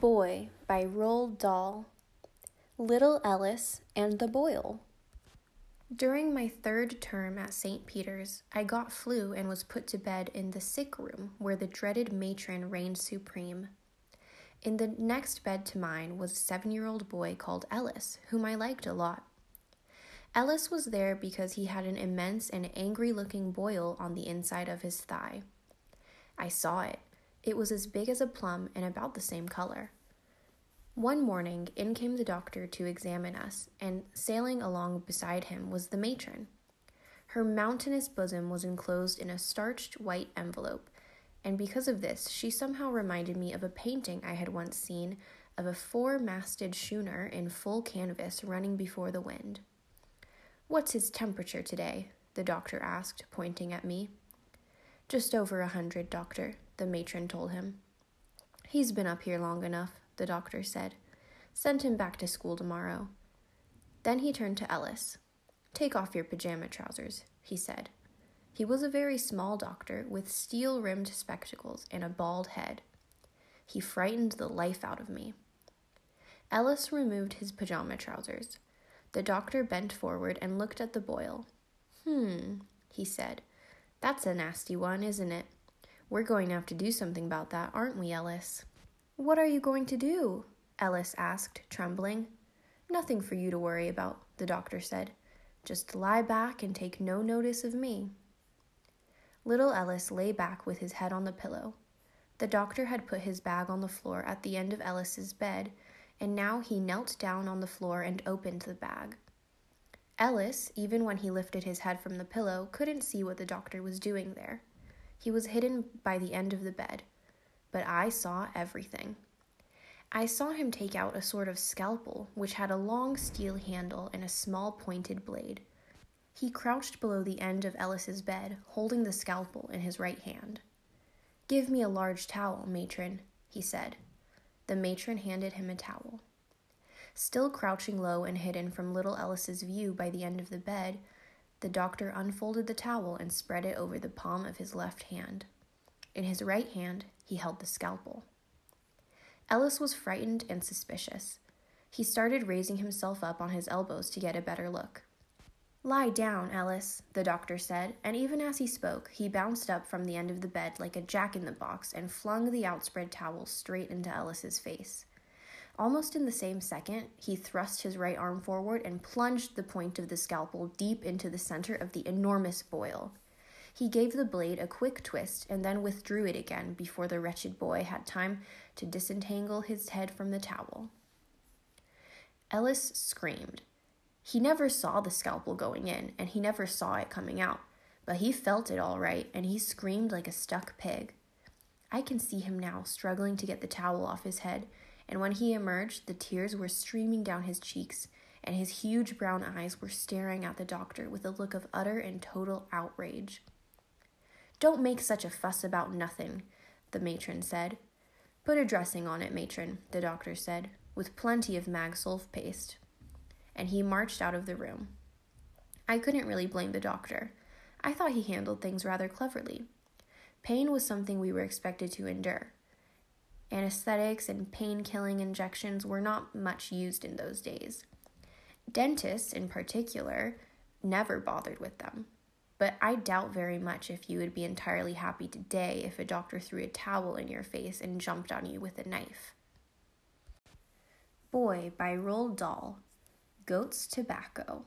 Boy by Roald Dahl. Little Ellis and the Boil. During my third term at St. Peter's, I got flu and was put to bed in the sick room where the dreaded matron reigned supreme. In the next bed to mine was a seven year old boy called Ellis, whom I liked a lot. Ellis was there because he had an immense and angry looking boil on the inside of his thigh. I saw it. It was as big as a plum and about the same color. One morning, in came the doctor to examine us, and sailing along beside him was the matron. Her mountainous bosom was enclosed in a starched white envelope, and because of this, she somehow reminded me of a painting I had once seen of a four masted schooner in full canvas running before the wind. What's his temperature today? the doctor asked, pointing at me. Just over a hundred, doctor, the matron told him. He's been up here long enough, the doctor said. Send him back to school tomorrow. Then he turned to Ellis. Take off your pajama trousers, he said. He was a very small doctor with steel rimmed spectacles and a bald head. He frightened the life out of me. Ellis removed his pajama trousers. The doctor bent forward and looked at the boil. Hmm, he said. That's a nasty one, isn't it? We're going to have to do something about that, aren't we, Ellis? What are you going to do? Ellis asked, trembling. Nothing for you to worry about, the doctor said. Just lie back and take no notice of me. Little Ellis lay back with his head on the pillow. The doctor had put his bag on the floor at the end of Ellis's bed, and now he knelt down on the floor and opened the bag. Ellis, even when he lifted his head from the pillow, couldn't see what the doctor was doing there. He was hidden by the end of the bed, but I saw everything. I saw him take out a sort of scalpel, which had a long steel handle and a small pointed blade. He crouched below the end of Ellis's bed, holding the scalpel in his right hand. Give me a large towel, matron, he said. The matron handed him a towel. Still crouching low and hidden from little Ellis's view by the end of the bed, the doctor unfolded the towel and spread it over the palm of his left hand. In his right hand, he held the scalpel. Ellis was frightened and suspicious. He started raising himself up on his elbows to get a better look. Lie down, Ellis, the doctor said, and even as he spoke, he bounced up from the end of the bed like a jack in the box and flung the outspread towel straight into Ellis's face. Almost in the same second, he thrust his right arm forward and plunged the point of the scalpel deep into the center of the enormous boil. He gave the blade a quick twist and then withdrew it again before the wretched boy had time to disentangle his head from the towel. Ellis screamed. He never saw the scalpel going in, and he never saw it coming out, but he felt it all right, and he screamed like a stuck pig. I can see him now, struggling to get the towel off his head and when he emerged, the tears were streaming down his cheeks, and his huge brown eyes were staring at the doctor with a look of utter and total outrage. Don't make such a fuss about nothing, the matron said. Put a dressing on it, matron, the doctor said, with plenty of magsulph paste. And he marched out of the room. I couldn't really blame the doctor. I thought he handled things rather cleverly. Pain was something we were expected to endure. Anesthetics and pain killing injections were not much used in those days. Dentists, in particular, never bothered with them. But I doubt very much if you would be entirely happy today if a doctor threw a towel in your face and jumped on you with a knife. Boy by Roald Dahl Goat's Tobacco.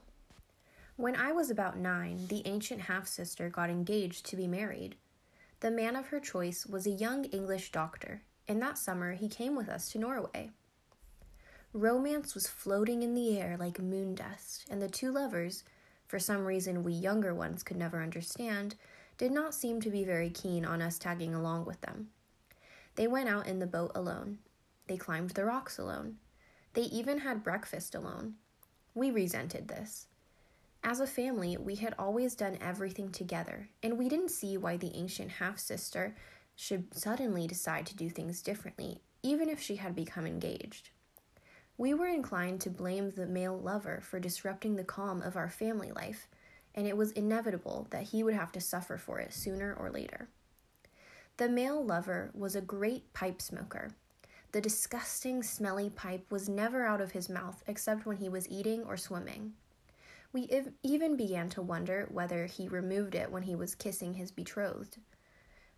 When I was about nine, the ancient half sister got engaged to be married. The man of her choice was a young English doctor, and that summer he came with us to Norway. Romance was floating in the air like moon dust, and the two lovers, for some reason we younger ones could never understand, did not seem to be very keen on us tagging along with them. They went out in the boat alone. They climbed the rocks alone. They even had breakfast alone. We resented this. As a family, we had always done everything together, and we didn't see why the ancient half sister should suddenly decide to do things differently, even if she had become engaged. We were inclined to blame the male lover for disrupting the calm of our family life, and it was inevitable that he would have to suffer for it sooner or later. The male lover was a great pipe smoker. The disgusting, smelly pipe was never out of his mouth except when he was eating or swimming. We ev- even began to wonder whether he removed it when he was kissing his betrothed.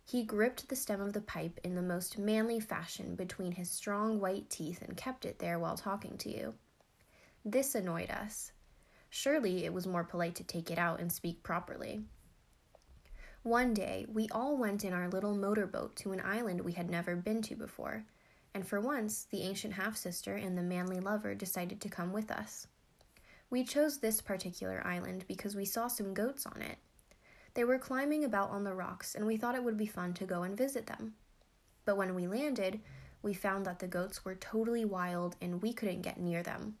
He gripped the stem of the pipe in the most manly fashion between his strong white teeth and kept it there while talking to you. This annoyed us. Surely it was more polite to take it out and speak properly. One day, we all went in our little motorboat to an island we had never been to before, and for once, the ancient half sister and the manly lover decided to come with us. We chose this particular island because we saw some goats on it. They were climbing about on the rocks, and we thought it would be fun to go and visit them. But when we landed, we found that the goats were totally wild and we couldn't get near them.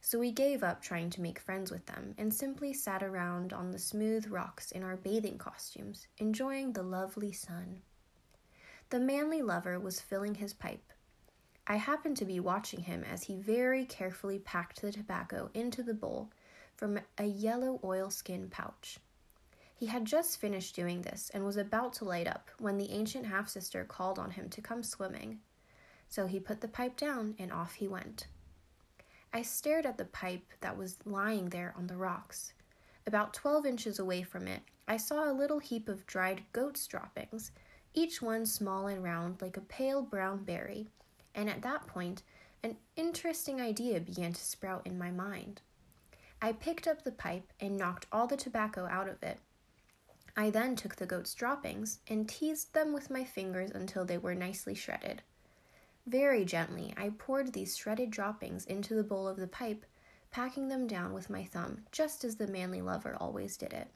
So we gave up trying to make friends with them and simply sat around on the smooth rocks in our bathing costumes, enjoying the lovely sun. The manly lover was filling his pipe. I happened to be watching him as he very carefully packed the tobacco into the bowl from a yellow oilskin pouch. He had just finished doing this and was about to light up when the ancient half sister called on him to come swimming. So he put the pipe down and off he went. I stared at the pipe that was lying there on the rocks. About twelve inches away from it, I saw a little heap of dried goat's droppings, each one small and round like a pale brown berry, and at that point, an interesting idea began to sprout in my mind. I picked up the pipe and knocked all the tobacco out of it I then took the goat's droppings and teased them with my fingers until they were nicely shredded. Very gently, I poured these shredded droppings into the bowl of the pipe, packing them down with my thumb, just as the manly lover always did it.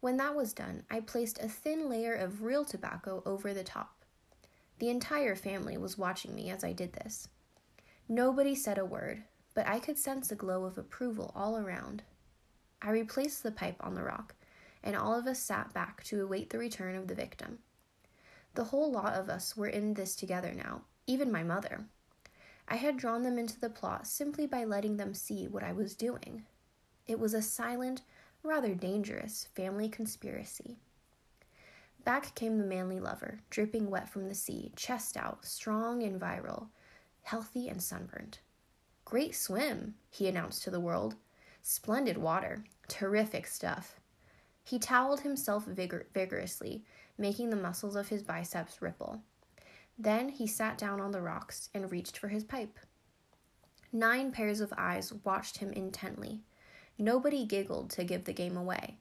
When that was done, I placed a thin layer of real tobacco over the top. The entire family was watching me as I did this. Nobody said a word, but I could sense a glow of approval all around. I replaced the pipe on the rock and all of us sat back to await the return of the victim. The whole lot of us were in this together now, even my mother. I had drawn them into the plot simply by letting them see what I was doing. It was a silent, rather dangerous family conspiracy. Back came the manly lover, dripping wet from the sea, chest out, strong and virile, healthy and sunburnt. Great swim, he announced to the world. Splendid water. Terrific stuff. He toweled himself vigor- vigorously, making the muscles of his biceps ripple. Then he sat down on the rocks and reached for his pipe. Nine pairs of eyes watched him intently. Nobody giggled to give the game away.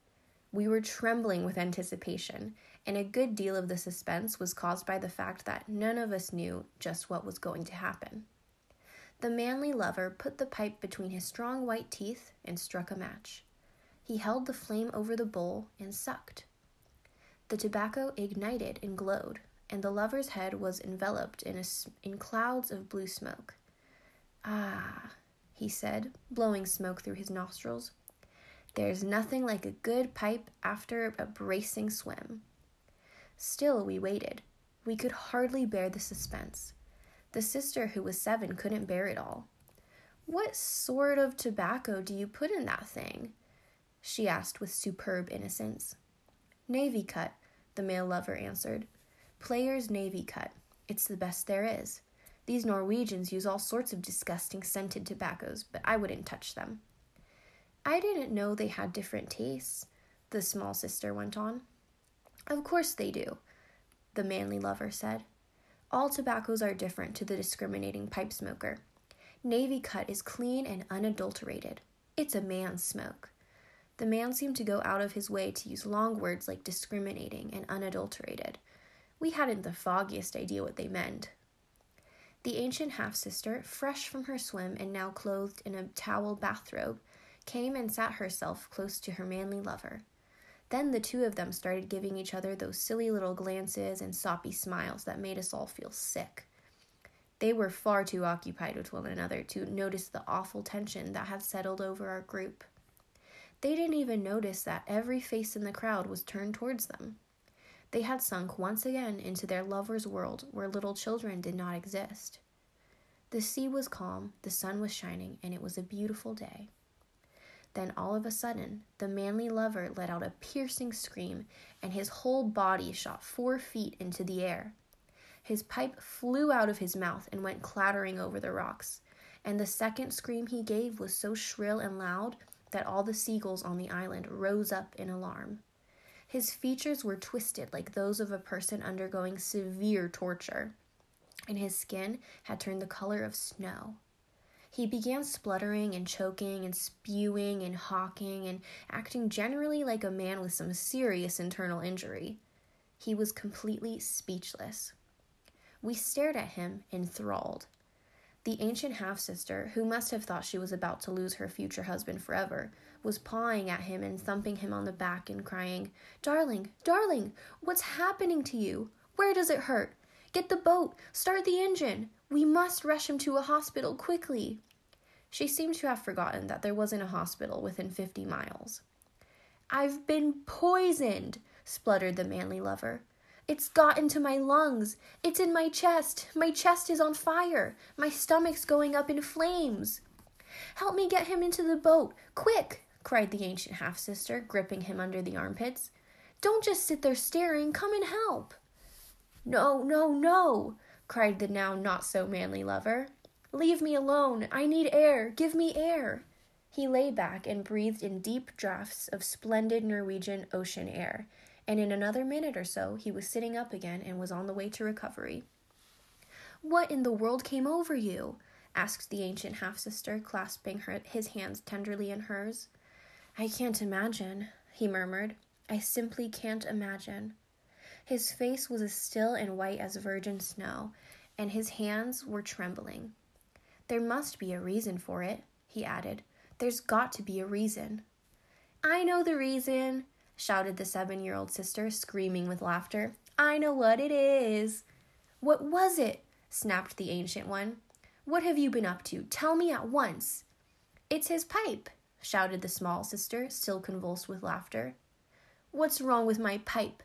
We were trembling with anticipation, and a good deal of the suspense was caused by the fact that none of us knew just what was going to happen. The manly lover put the pipe between his strong white teeth and struck a match. He held the flame over the bowl and sucked. The tobacco ignited and glowed, and the lover's head was enveloped in, a, in clouds of blue smoke. Ah, he said, blowing smoke through his nostrils. There's nothing like a good pipe after a bracing swim. Still, we waited. We could hardly bear the suspense. The sister, who was seven, couldn't bear it all. What sort of tobacco do you put in that thing? She asked with superb innocence. Navy cut, the male lover answered. Player's Navy cut. It's the best there is. These Norwegians use all sorts of disgusting scented tobaccos, but I wouldn't touch them. I didn't know they had different tastes, the small sister went on. Of course they do, the manly lover said. All tobaccos are different to the discriminating pipe smoker. Navy cut is clean and unadulterated. It's a man's smoke. The man seemed to go out of his way to use long words like discriminating and unadulterated. We hadn't the foggiest idea what they meant. The ancient half sister, fresh from her swim and now clothed in a towel bathrobe, came and sat herself close to her manly lover. Then the two of them started giving each other those silly little glances and soppy smiles that made us all feel sick. They were far too occupied with one another to notice the awful tension that had settled over our group. They didn't even notice that every face in the crowd was turned towards them. They had sunk once again into their lover's world where little children did not exist. The sea was calm, the sun was shining, and it was a beautiful day. Then, all of a sudden, the manly lover let out a piercing scream, and his whole body shot four feet into the air. His pipe flew out of his mouth and went clattering over the rocks, and the second scream he gave was so shrill and loud that all the seagulls on the island rose up in alarm. His features were twisted like those of a person undergoing severe torture, and his skin had turned the color of snow. He began spluttering and choking and spewing and hawking and acting generally like a man with some serious internal injury. He was completely speechless. We stared at him, enthralled. The ancient half sister, who must have thought she was about to lose her future husband forever, was pawing at him and thumping him on the back and crying, Darling, darling, what's happening to you? Where does it hurt? Get the boat! Start the engine! We must rush him to a hospital quickly. She seemed to have forgotten that there wasn't a hospital within fifty miles. I've been poisoned, spluttered the manly lover. It's got into my lungs. It's in my chest. My chest is on fire. My stomach's going up in flames. Help me get him into the boat. Quick! cried the ancient half sister, gripping him under the armpits. Don't just sit there staring. Come and help. No, no, no, cried the now not so manly lover. Leave me alone. I need air. Give me air. He lay back and breathed in deep draughts of splendid Norwegian ocean air, and in another minute or so he was sitting up again and was on the way to recovery. What in the world came over you? asked the ancient half sister, clasping her, his hands tenderly in hers. I can't imagine, he murmured. I simply can't imagine. His face was as still and white as virgin snow, and his hands were trembling. There must be a reason for it, he added. There's got to be a reason. I know the reason, shouted the seven year old sister, screaming with laughter. I know what it is. What was it? snapped the ancient one. What have you been up to? Tell me at once. It's his pipe, shouted the small sister, still convulsed with laughter. What's wrong with my pipe?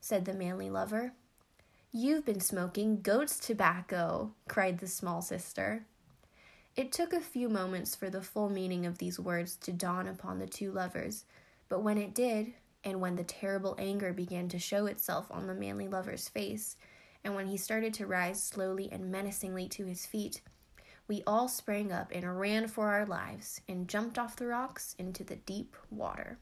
said the manly lover. You've been smoking goat's tobacco, cried the small sister. It took a few moments for the full meaning of these words to dawn upon the two lovers, but when it did, and when the terrible anger began to show itself on the manly lover's face, and when he started to rise slowly and menacingly to his feet, we all sprang up and ran for our lives and jumped off the rocks into the deep water.